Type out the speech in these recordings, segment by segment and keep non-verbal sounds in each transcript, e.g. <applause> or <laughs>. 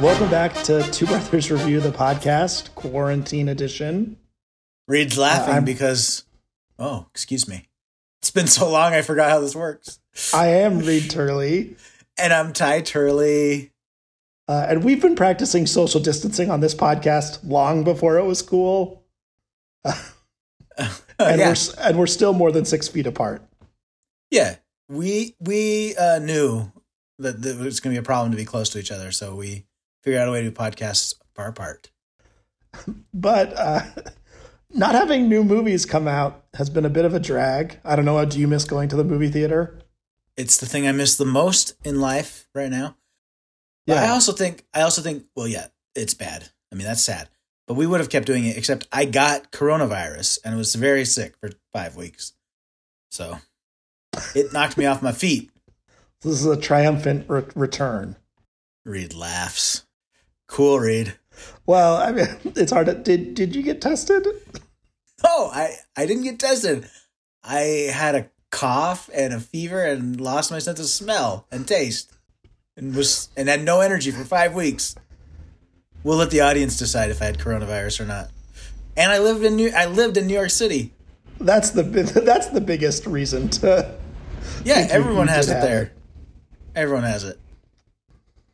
Welcome back to Two Brothers Review the podcast, quarantine edition. Reed's laughing I'm- because, oh, excuse me. It's been so long, I forgot how this works. I am Reed Turley, And I'm Ty Turley. uh, and we've been practicing social distancing on this podcast long before it was cool, <laughs> <laughs> and yeah. we're and we're still more than six feet apart. yeah, we we uh, knew that, that it was going to be a problem to be close to each other, so we figured out a way to do podcasts far apart. <laughs> But uh, <laughs> not having new movies come out has been a bit of a drag. I don't know. Do you miss going to the movie theater? It's the thing I miss the most in life right now. But I also think I also think well, yeah, it's bad. I mean, that's sad. But we would have kept doing it, except I got coronavirus and was very sick for five weeks. So it knocked me off my feet. <laughs> this is a triumphant re- return. Reed laughs. Cool, Reed. Well, I mean, <laughs> it's hard. To, did did you get tested? Oh, I I didn't get tested. I had a cough and a fever and lost my sense of smell and taste, and was and had no energy for five weeks. We'll let the audience decide if I had coronavirus or not. And I lived in New I lived in New York City. That's the <laughs> that's the biggest reason to. Yeah, Think you- everyone you has it there. it. Everyone has it.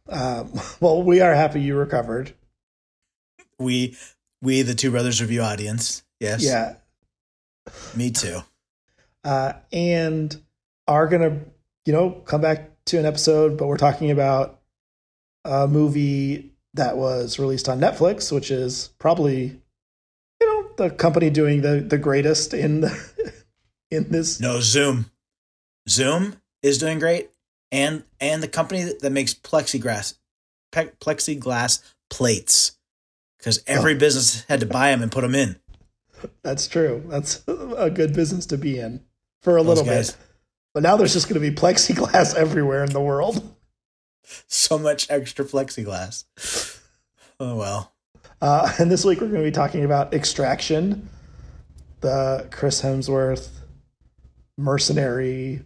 Um, <laughs> well, we are happy you recovered. We we the two brothers review audience. Yes. Yeah, Me too. uh, and are gonna you know come back to an episode, but we're talking about a movie that was released on Netflix, which is probably you know the company doing the the greatest in the, <laughs> in this. No, Zoom. Zoom is doing great, and and the company that, that makes plexiglass pe- plexiglass plates because every Oh. business had to buy them and put them in. That's true. That's <laughs> a good business to be in for a Those little guys. bit. But now there's just going to be plexiglass <laughs> everywhere in the world. So much extra plexiglass. Oh well. Uh, <laughs> and this week we're going to be talking about Extraction, the Chris Hemsworth mercenary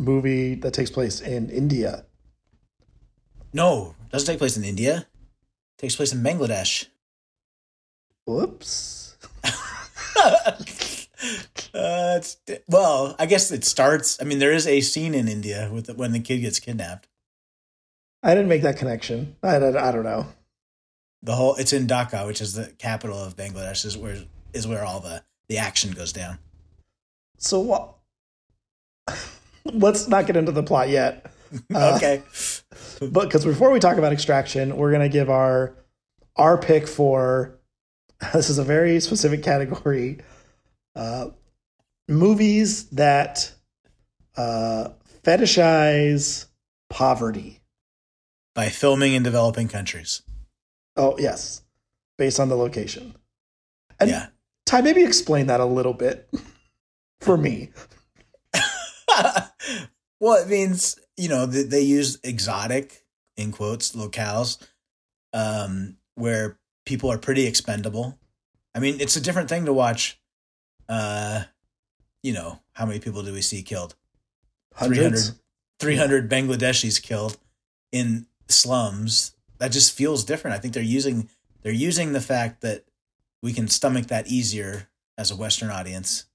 movie that takes place in India. No, doesn't take place in India. takes place in Bangladesh. Whoops. <laughs> uh, well, I guess it starts. I mean, there is a scene in India with the, when the kid gets kidnapped. I didn't make that connection. I, don't- I don't know. The whole it's in Dhaka, which is the capital of Bangladesh, is where is where all the the action goes down. So what? Let's not get into the plot yet. Uh, <laughs> okay. but because before we talk about extraction we're going to give our our pick for <laughs> this is a very specific category uh movies that uh fetishize poverty By filming in developing countries. oh yes based on the location and yeah. ty maybe explain that a little bit <laughs> for me well, it means you know they, they use exotic in quotes locales, um, where people are pretty expendable. I mean, it's a different thing to watch. Uh, you know, how many people do we see killed? hundreds 300 Bangladeshis killed in slums. That just feels different. I think they're using they're using the fact that we can stomach that easier as a Western audience.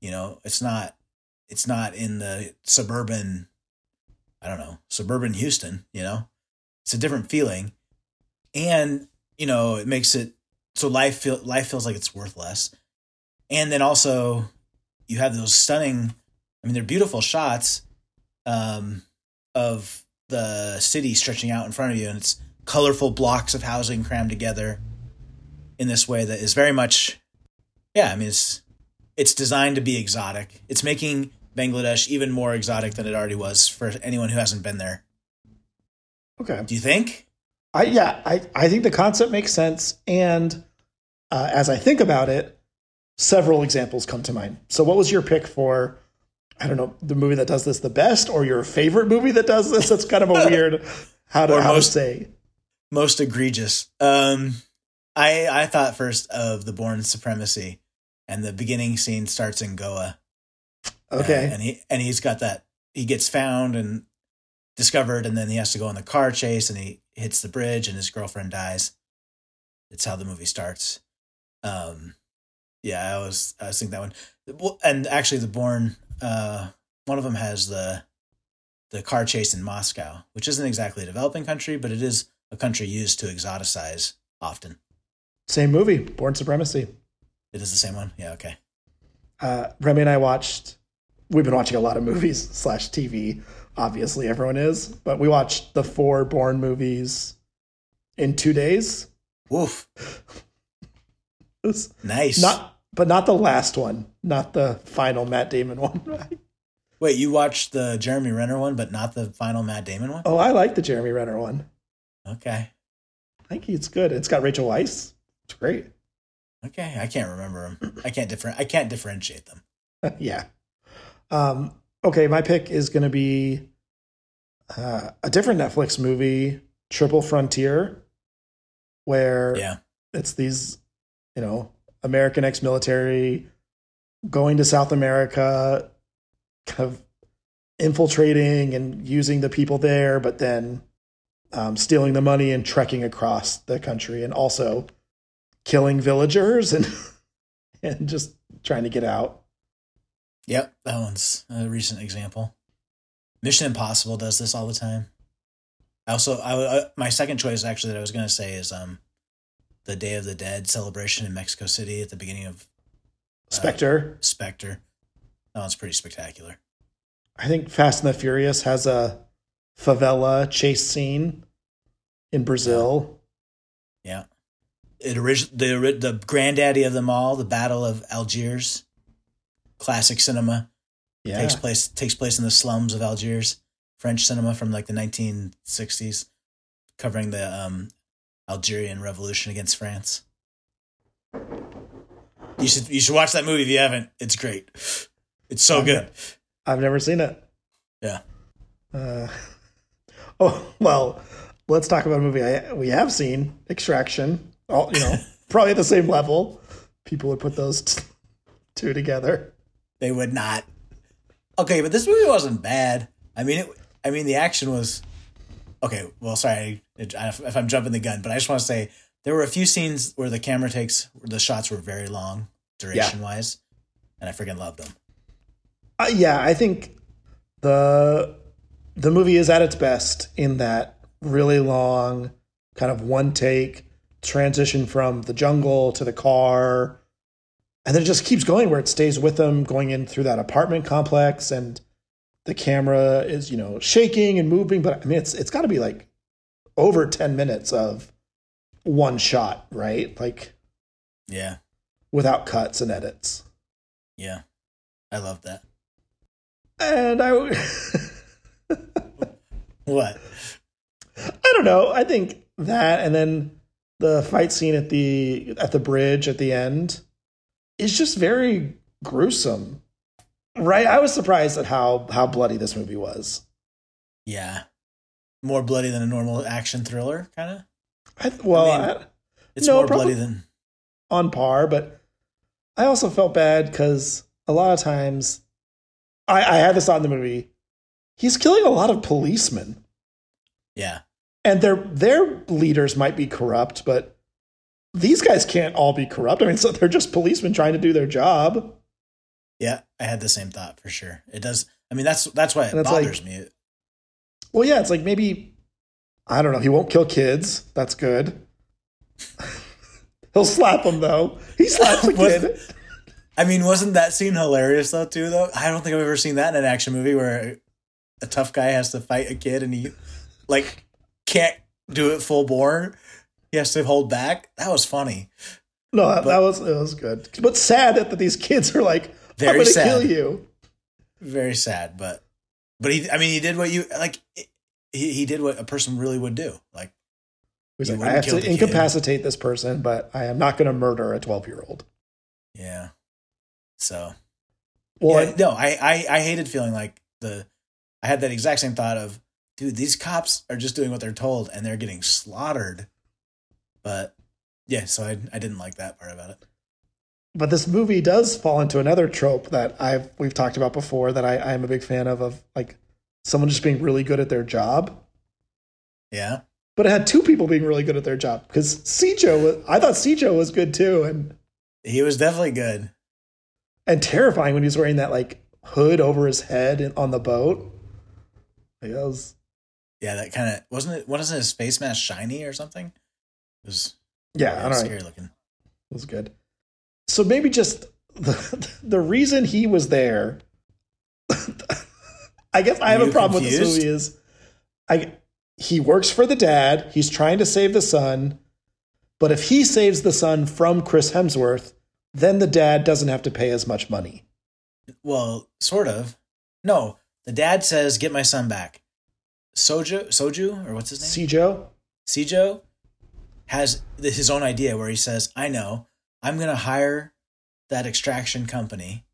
You know, it's not it's not in the suburban I don't know, suburban Houston, you know. It's a different feeling. And, you know, it makes it so life feel life feels like it's worth less. And then also you have those stunning I mean they're beautiful shots um of the city stretching out in front of you and it's colorful blocks of housing crammed together in this way that is very much yeah, I mean it's it's designed to be exotic. It's making Bangladesh even more exotic than it already was for anyone who hasn't been there. okay Do you think? I yeah, I I think the concept makes sense, and uh, as I think about it, several examples come to mind. So, what was your pick for? I don't know the movie that does this the best, or your favorite movie that does this? That's kind of a <laughs> weird how to how most- to say. Most egregious. Um I I thought first of the Bourne Supremacy and the beginning scene starts in Goa. Uh, Okay, and he and he's got that he gets found and discovered and then he has to go on the car chase and he hits the bridge and his girlfriend dies. It's how the movie starts. Um, yeah, I was I was thinking that one, and actually the Bourne, uh, one of them has the the car chase in Moscow, which isn't exactly a developing country, but it is a country used to exoticize often. Same movie, Bourne Supremacy. It is the same one. Yeah. Okay. Uh, Remy and I watched. We've been watching a lot of movies <laughs> slash TV. Obviously, everyone is, but we watched the four Bourne movies in two days. Woof. <laughs> Nice. not, but not the last one, not the final Matt Damon one. <laughs> Wait, you watched the Jeremy Renner one, but not the final Matt Damon one? oh, I like the Jeremy Renner one. Okay. I think it's good. It's got Rachel Weisz. It's great. Okay. I can't remember them. I can't different. I can't differentiate them. yeah. Um, okay, my pick is going to be uh, a different Netflix movie, Triple Frontier, where Yeah. it's these, you know, American ex-military going to South America, kind of infiltrating and using the people there, but then um, stealing the money and trekking across the country, and also killing villagers and <laughs> and just trying to get out. Yep. That one's a recent example. Mission Impossible does this all the time. I also, I, uh, my second choice actually that I was going to say is um, the Day of the Dead celebration in Mexico City at the beginning of Spectre. Spectre. That one's pretty spectacular. I think Fast and the Furious has a favela chase scene in Brazil. Yeah. It orig- the the granddaddy of them all, the Battle of Algiers, classic cinema Yeah. takes place takes place in the slums of Algiers, French cinema from like the 1960s, covering the um, Algerian Revolution against France. You should you should watch that movie if you haven't. It's great. It's so Okay. good. I've never seen it. Yeah. Uh, <laughs> oh well, let's talk about a movie I, we have seen, Extraction. Oh, you know, <laughs> probably at the same level. People would put those t- two together. They would not. Okay, but this movie wasn't bad. I mean, it. I mean, the action was okay. Well, sorry if if I'm jumping the gun, but I just want to say there were a few scenes where the camera takes the shots were very long duration wise, and I freaking loved them. Uh, yeah, I think the the movie is at its best in that really long kind of one take transition from the jungle to the car and then it just keeps going where it stays with them going in through that apartment complex and the camera is you know shaking and moving but i mean it's it's got to be like over 10 minutes of one shot right like Yeah, without cuts and edits yeah, I love that. and i <laughs> What? I don't know. I think that, and then the fight scene at the at the bridge at the end is just very gruesome. Right? I was surprised at how how bloody this movie was. Yeah, more bloody than a normal action thriller, kind of. I th- well, I mean- I- It's No, more bloody than on par, but I also felt bad because a lot of times I, I had this on the movie. He's killing a lot of policemen, yeah, and their their leaders might be corrupt, but these guys can't all be corrupt. I mean, so they're just policemen trying to do their job. yeah. I had the same thought for sure. It does. I mean, that's that's why it it's like- bothers me. Well, yeah, it's like maybe I don't know. He won't kill kids. That's good. <laughs> He'll slap them though. He slaps a <laughs> kid. I mean, wasn't that scene hilarious though? Too though, I don't think I've ever seen that in an action movie where a tough guy has to fight a kid and he like can't do it full bore. He has to hold back. That was funny. No, that, that was it was good, but sad that, these kids are like, Very "I'm gonna sad. kill you." Very sad, but but he. I mean, he did what you like. He he did what a person really would do. Like He's like, I have to the kid." incapacitate this person, but I am not going to murder a twelve-year-old. yeah. So Well, yeah, no, I, I I hated feeling like the. I had that exact same thought of, dude, these cops are just doing what they're told and they're getting slaughtered. But yeah, so I I didn't like that part about it. but this movie does fall into another trope that I've we've talked about before that I, I am a big fan of of like someone just being really good at their job. Yeah, but it had two people being really good at their job because Sijo was, I thought Sijo was good too, and He was definitely good. and terrifying when he was wearing that like hood over his head in, on the boat. Like that was Yeah, that kind of wasn't it. Wasn't his face mask shiny or something? It was yeah, I yeah, don't know. scary looking. It was good. So maybe just <laughs> the, the reason he was there. <laughs> I guess I have a problem with this confused? movie is I he works for the dad, he's trying to save the son, but if he saves the son from Chris Hemsworth, then the dad doesn't have to pay as much money. Well, sort of. No, the dad says, "Get my son back." Soju, Soju, or what's his name? Sijo? Sijo has his own idea where he says, I know, I'm going to hire that extraction company,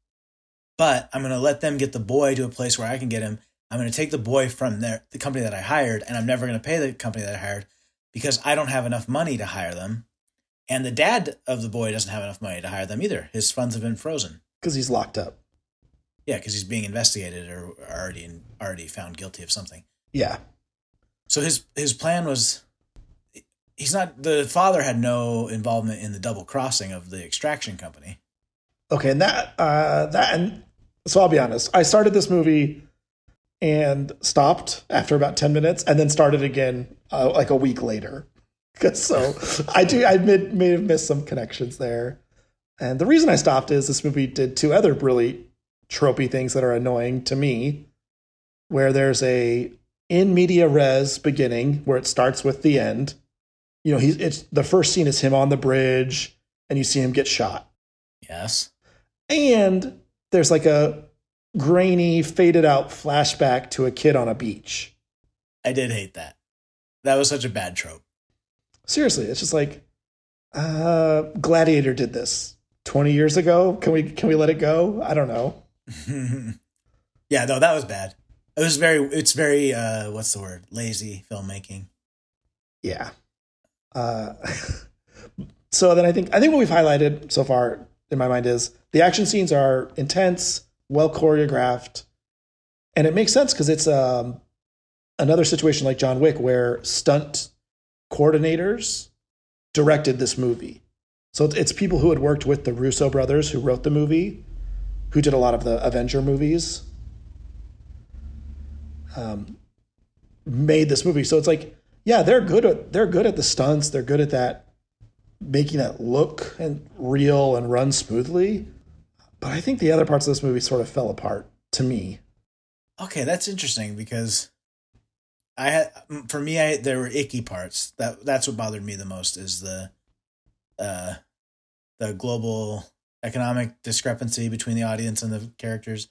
but I'm going to let them get the boy to a place where I can get him. I'm going to take the boy from their, the company that I hired, and I'm never going to pay the company that I hired because I don't have enough money to hire them. And the dad of the boy doesn't have enough money to hire them either. His funds have been frozen. Because he's locked up. Yeah, because he's being investigated or already already found guilty of something. Yeah. So his his plan was he's not the father had no involvement in the double crossing of the extraction company. Okay, and that uh that and so I'll be honest. I started this movie and stopped after about 10 minutes and then started again uh, like a week later. 'Cause <laughs> so I do I may have missed some connections there. And the reason I stopped is this movie did two other really tropey things that are annoying to me where there's a in media res beginning where it starts with the end. You know, he's it's the first scene is him on the bridge and you see him get shot Yes. and there's like a grainy faded out flashback to a kid on a beach I did hate that. That was such a bad trope. seriously it's just like uh gladiator did this 20 years ago can we can we let it go i don't know <laughs> yeah, no, that was bad. It was very it's very uh what's the word? Lazy filmmaking. yeah uh <laughs> so then i think i think what we've highlighted so far in my mind is the action scenes are intense well choreographed and it makes sense because it's um another situation like john wick where stunt coordinators directed this movie. So it's, people who had worked with the russo brothers who wrote the movie who did a lot of the avenger movies um, made this movie. So it's like yeah they're good at they're good at the stunts they're good at that making it look and real and run smoothly but i think the other parts of this movie sort of fell apart to me Okay, that's interesting because I had for me I there were icky parts. That that's what bothered me the most is the uh the global economic discrepancy between the audience and the characters,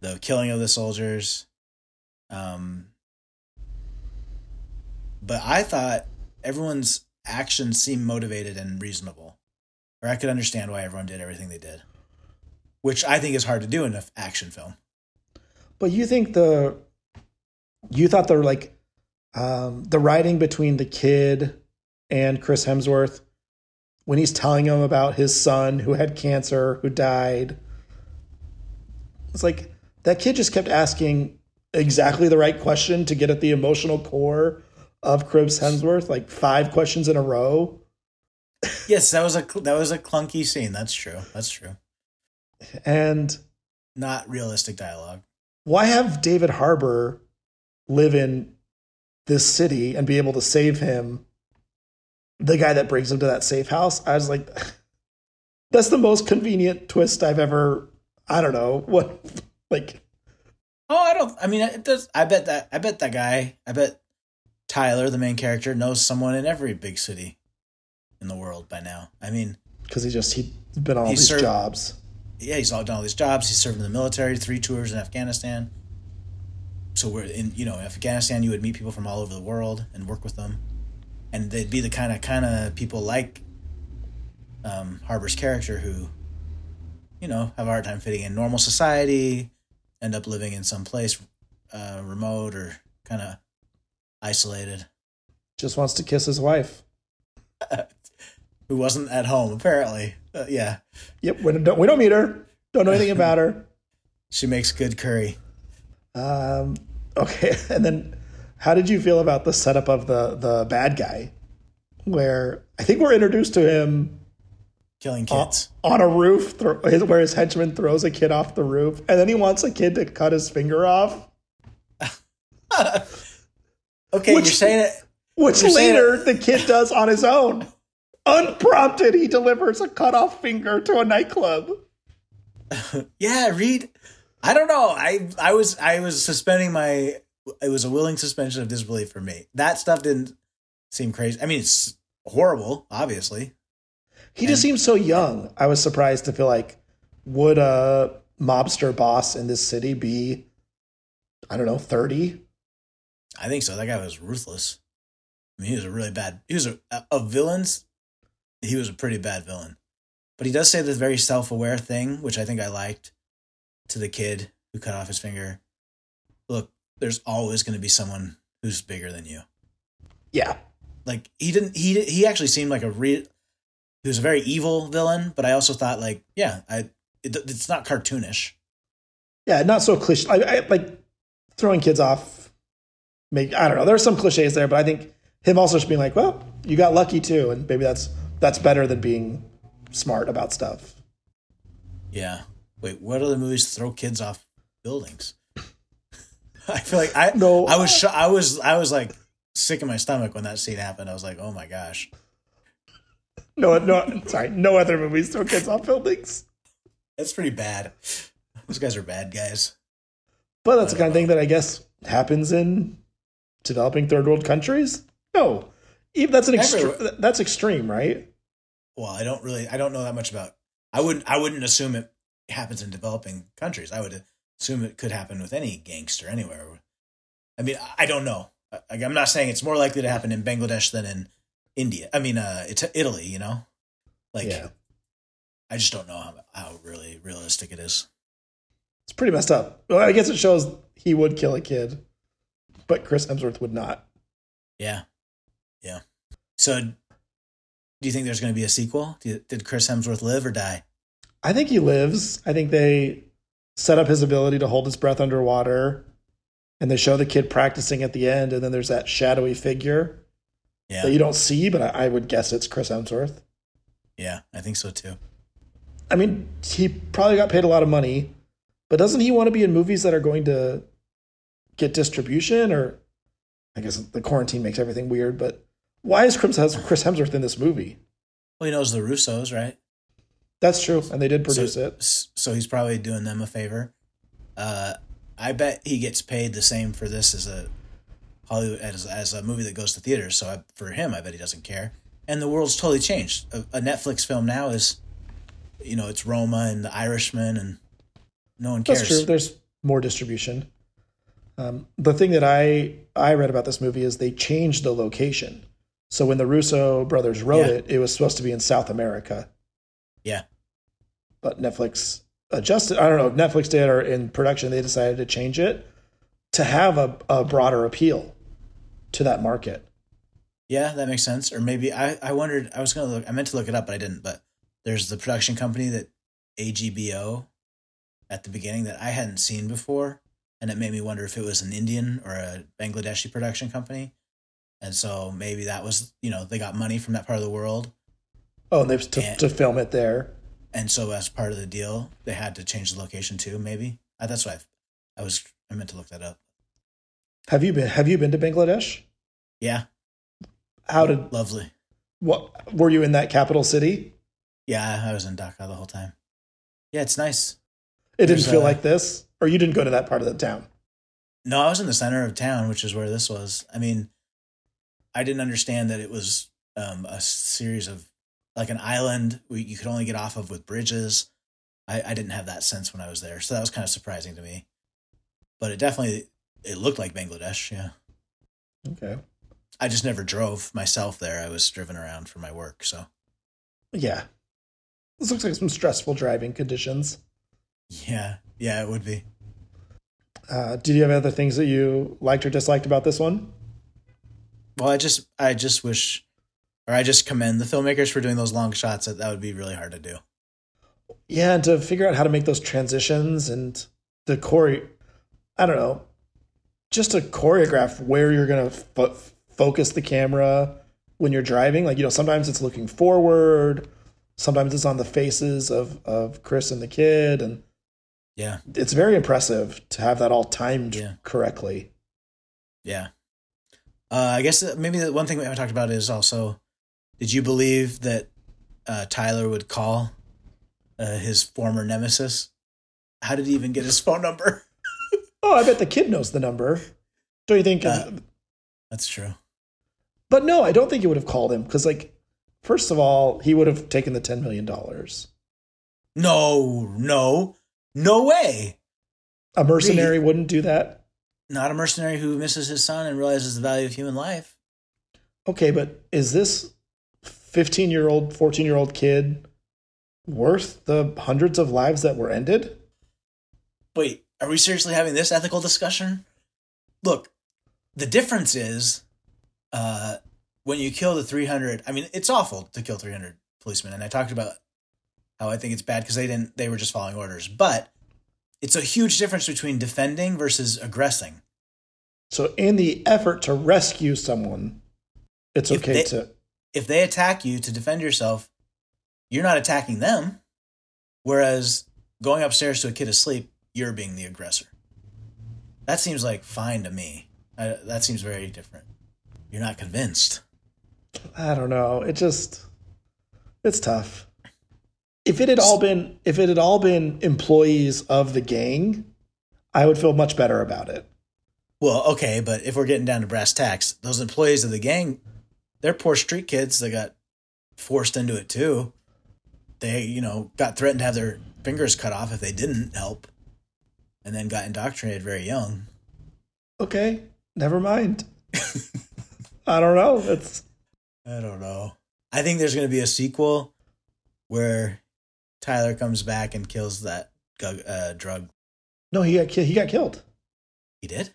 the killing of the soldiers. Um but I thought everyone's actions seemed motivated and reasonable. Or I could understand why everyone did everything they did. Which I think is hard to do in an action film. But you think the you thought the like um, the writing between the kid and Chris Hemsworth when he's telling him about his son who had cancer, who died. It's like that kid just kept asking exactly the right question to get at the emotional core of Chris Hemsworth, like five questions in a row. Yes, that was a that was a clunky scene. That's true. That's true. And Not realistic dialogue. why have David Harbour live in this city and be able to save him? The guy that brings him to that safe house. I was like, <laughs> that's the most convenient twist I've ever. I don't know what, <laughs> like, Oh, I don't. I mean, it does. I bet that. I bet that guy. I bet Tyler, the main character, knows someone in every big city in the world by now. I mean, because he just he's been on all He these served- jobs. yeah, he's all done all these jobs. He's served in the military, three tours in Afghanistan. So we're in, you know, in Afghanistan. You would meet people from all over the world and work with them, and they'd be the kind of kind of people like um, Harbour's character who, you know, have a hard time fitting in normal society, end up living in some place uh, remote or kind of isolated, Just wants to kiss his wife. <laughs> who wasn't at home apparently. Uh, yeah, Yep, we don't we don't meet her. Don't know anything about her. <laughs> she makes good curry. Um, okay, <laughs> and then how did you feel about the setup of the the bad guy, where I think we're introduced to him Killing kids. on a roof, thro- his- where his henchman throws a kid off the roof, and then he wants a kid to cut his finger off, okay, Which- you're saying it. which later the kid does on his own. Unprompted, he delivers a cut off finger to a nightclub. <laughs> Yeah, Reed. I don't know. I I was I was suspending my. It was a willing suspension of disbelief for me. That stuff didn't seem crazy. I mean, it's horrible, obviously. He just seems so young. I was surprised to feel like, would a mobster boss in this city be, I don't know, 30? I think so. That guy was ruthless. I mean, he was a really bad. He was a of villains. He was a pretty bad villain, but he does say this very self aware thing, which I think I liked. To the kid who cut off his finger, look, there's always going to be someone who's bigger than you. Yeah. Like he didn't. He he actually seemed like a real. He was a very evil villain, but I also thought like, yeah, I it, it's not cartoonish. Yeah, not so cliche. I, I like throwing kids off. Make I don't know. There's some cliches there, but I think him also just being like, well, you got lucky too, and maybe that's that's better than being smart about stuff. Yeah. Wait, what other movies throw kids off buildings? <laughs> I feel like I No. I was I was I was like sick in my stomach when that scene happened. I was like, oh my gosh. No, no, sorry, no other movies throw kids off buildings. That's pretty bad. Those guys are bad guys. But that's the kind of thing that I guess happens in developing third world countries. No, even that's an extreme. That's extreme, right? Well, I don't really I don't know that much about I wouldn't I wouldn't assume it happens in developing countries. I would assume it could happen with any gangster anywhere. I mean, I don't know. I- I'm not saying it's more likely to happen in Bangladesh than in India. I mean, uh, it's Italy, you know? Like, yeah, I just don't know how, how really realistic it is. it's pretty messed up. Well, I guess it shows he would kill a kid, but Chris Hemsworth would not. Yeah. Yeah. So, do you think there's going to be a sequel? Did Chris Hemsworth live or die? I think he lives. I think they set up his ability to hold his breath underwater, and they show the kid practicing at the end, and then there's that shadowy figure Yeah. that you don't see, but I, I would guess it's Chris Hemsworth. Yeah, I think so too. I mean, he probably got paid a lot of money, but doesn't he want to be in movies that are going to get distribution? Or I guess the quarantine makes everything weird. But why is Chris Chris Hemsworth in this movie? Well, he knows the Russos, right? That's true, and they did produce so, it. So he's probably doing them a favor. Uh, I bet he gets paid the same for this as a Hollywood as, as a movie that goes to theaters. So I, for him, I bet he doesn't care. And the world's totally changed. A, a Netflix film now is, you know, it's Roma and The Irishman, and no one cares. That's true. There's more distribution. Um, the thing that I I read about this movie is they changed the location. So when the Russo brothers wrote Yeah. it, it was supposed to be in South America. Yeah, but Netflix adjusted. I don't know if Netflix did or in production they decided to change it to have a, a broader appeal to that market. yeah, that makes sense. Or maybe I, I wondered. I was gonna look. I meant to look it up, but I didn't. But there's the production company that AGBO at the beginning that I hadn't seen before, and it made me wonder if it was an Indian or a Bangladeshi production company. And so maybe that was, you know, they got money from that part of the world. Oh, and they've to, Yeah. to film it there. And so as part of the deal, they had to change the location too, maybe. Uh, That's what I, I was, I meant to look that up. Have you been Have you been to Bangladesh? Yeah. How did Lovely. what were you in that capital city? Yeah, I was in Dhaka the whole time. Yeah, it's nice. It didn't feel a- like this, or you didn't go to that part of the town. No, I was in the center of town, which is where this was. I mean, I didn't understand that it was um, a series of like an island where you could only get off of with bridges. I, I didn't have that sense when I was there, so that was kind of surprising to me. But it definitely it looked like Bangladesh. Yeah, Okay, I just never drove myself there. I was driven around for my work. So yeah, this looks like some stressful driving conditions. yeah, yeah, it would be. Uh, did you have other things that you liked or disliked about this one? Well, I just I just wish, or I just commend the filmmakers for doing those long shots. That that would be really hard to do. yeah, and to figure out how to make those transitions and the chore, I don't know. just to choreograph where you're going to fo- focus the camera when you're driving. Like, you know, sometimes it's looking forward, sometimes it's on the faces of, of Chris and the kid. And Yeah. it's very impressive to have that all timed Yeah. correctly. Yeah. Uh, I guess maybe the one thing we haven't talked about is also, did you believe that uh, Tyler would call uh, his former nemesis? How did he even get his phone number? <laughs> Oh, I bet the kid knows the number. Don't you think? Uh, That's true. but no, I don't think he would have called him because, like, first of all, he would have taken the $10 million. No, no, no way. A mercenary wouldn't do that. Not a mercenary who misses his son and realizes the value of human life. Okay, but is this 15 year old, 14 year old kid worth the hundreds of lives that were ended? Wait, are we seriously having this ethical discussion? Look, the difference is uh, when you kill the 300, I mean, it's awful to kill 300 policemen. And I talked about how I think it's bad because they didn't, they were just following orders. But it's a huge difference between defending versus aggressing. So, in the effort to rescue someone, it's If okay they- to. If they attack you to defend yourself, you're not attacking them. Whereas going upstairs to a kid asleep, you're being the aggressor. That seems like fine to me. I, that seems very different. You're not convinced. I don't know. It just. It's tough. If it had all been if it had all been employees of the gang, I would feel much better about it. Well, okay, but if we're getting down to brass tacks, those employees of the gang, they're poor street kids that got forced into it too. They, you know, got threatened to have their fingers cut off if they didn't help, and then got indoctrinated very young. Okay, never mind. <laughs> I don't know. It's I don't know. I think there's going to be a sequel where Tyler comes back and kills that gu- uh, drug. no. He got ki- he got killed. He did.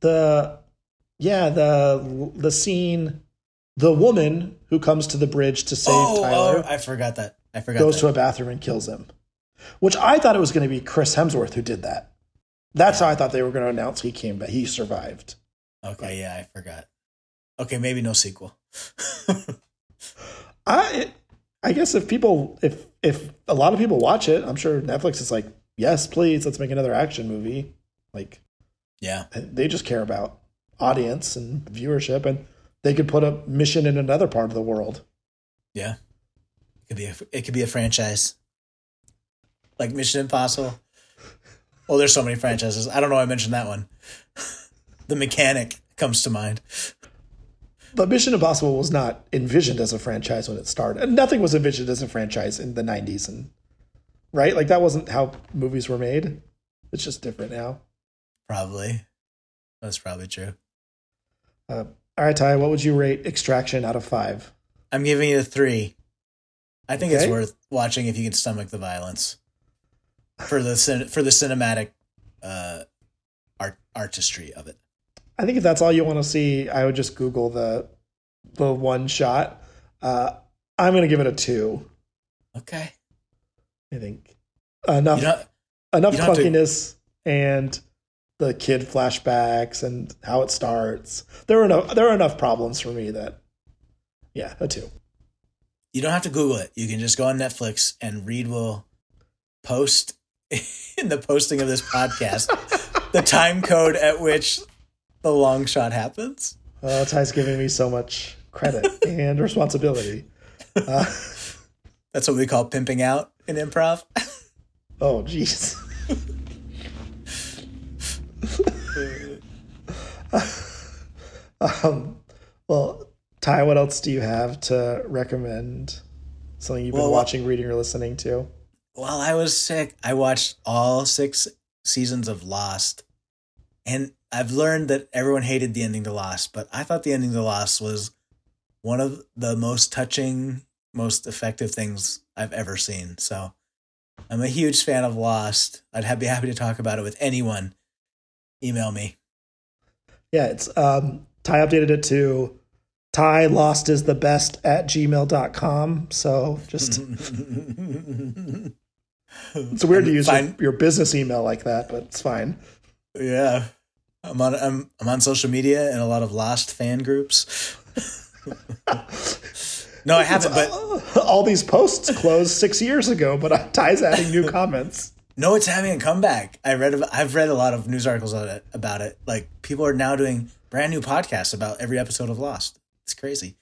the yeah the the scene the woman who comes to the bridge to save oh, Tyler oh, I forgot that. I forgot. goes that. to a bathroom and kills him which I thought it was going to be Chris Hemsworth who did that that's how I thought they were going to announce he came but he survived Okay, yeah, I forgot. Okay, maybe no sequel. <laughs> I I guess if people if if a lot of people watch it I'm sure Netflix is like yes please let's make another action movie like yeah, they just care about audience and viewership and they could put a mission in another part of the world yeah. It could be a, it could be a franchise, like Mission Impossible. Oh, there's so many franchises. I don't know. I mentioned that one. <laughs> the Mechanic comes to mind. But Mission Impossible was not envisioned as a franchise when it started. And nothing was envisioned as a franchise in the 90s and right? Like that wasn't how movies were made. It's just different now. Probably. That's probably true. Uh, all right, Ty, what would you rate Extraction out of 5? I'm giving it a three. I think it's worth watching if you can stomach the violence for the for the cinematic uh, art artistry of it. I think if that's all you want to see, I would just Google the the one shot. Uh, I'm going to give it a 2. Okay. I think enough enough don't have to- clunkiness and the kid flashbacks and how it starts. There are enough there are enough problems for me that yeah, a 2. you don't have to Google it. You can just go on Netflix and Reed will post <laughs> in the posting of this podcast <laughs> the time code at which the long shot happens. Uh, Ty's giving me so much credit <laughs> and responsibility. Uh, That's what we call pimping out in improv. oh, jeez. um, well, Ty, what else do you have to recommend? Something you've been Well, watching, reading, or listening to? While I was sick, I watched all six seasons of Lost. And I've learned that everyone hated the ending to Lost, but I thought the ending to Lost was one of the most touching, most effective things I've ever seen. So I'm a huge fan of Lost. I'd be happy to talk about it with anyone. Email me. Yeah, it's um, Ty updated it to Ty lost is the best at gmail.com. So just <laughs> it's weird to use your, your business email like that, but it's fine. Yeah. I'm on I'm I'm on social media and a lot of lost fan groups. <laughs> no, I haven't. But <laughs> all these posts closed six years ago, but <laughs> Ty's adding new comments. No, it's having a comeback. I read. I've read a lot of news articles about it. About it, like people are now doing brand new podcasts about every episode of Lost. It's crazy.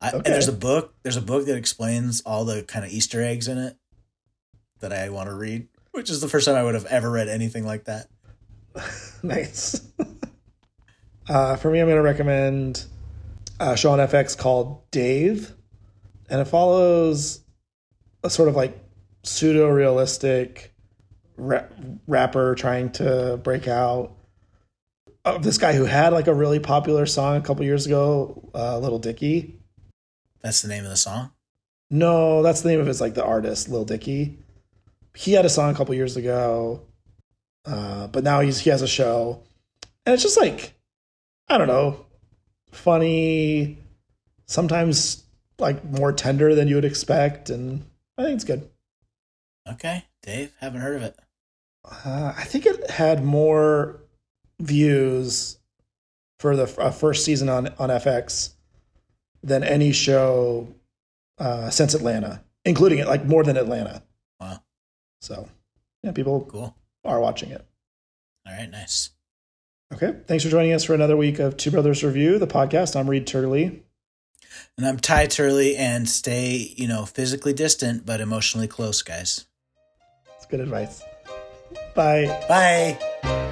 I, okay. And there's a book. There's a book that explains all the kind of Easter eggs in it that I want to read, which is the first time I would have ever read anything like that. <laughs> nice. uh, for me, I'm going to recommend a show on FX called Dave, and it follows a sort of like pseudo realistic ra- rapper trying to break out. Of this guy who had like a really popular song a couple years ago, uh, Little Dicky. That's the name of the song. No, that's the name of his like the artist, Lil Dicky. He had a song a couple years ago, uh, but now he's he has a show, and it's just like I don't know, funny, sometimes like more tender than you would expect, and I think it's good. Okay, Dave, haven't heard of it. Uh, I think it had more views for the uh, first season on on FX than any show uh, since Atlanta, including it like more than Atlanta. Wow. So, yeah, people cool are watching it. All right, nice. Okay, thanks for joining us for another week of Two Brothers Review, the podcast. I'm Reed Turley. And I'm Ty Turley, and stay, you know, physically distant but emotionally close, guys. That's good advice. Bye. Bye.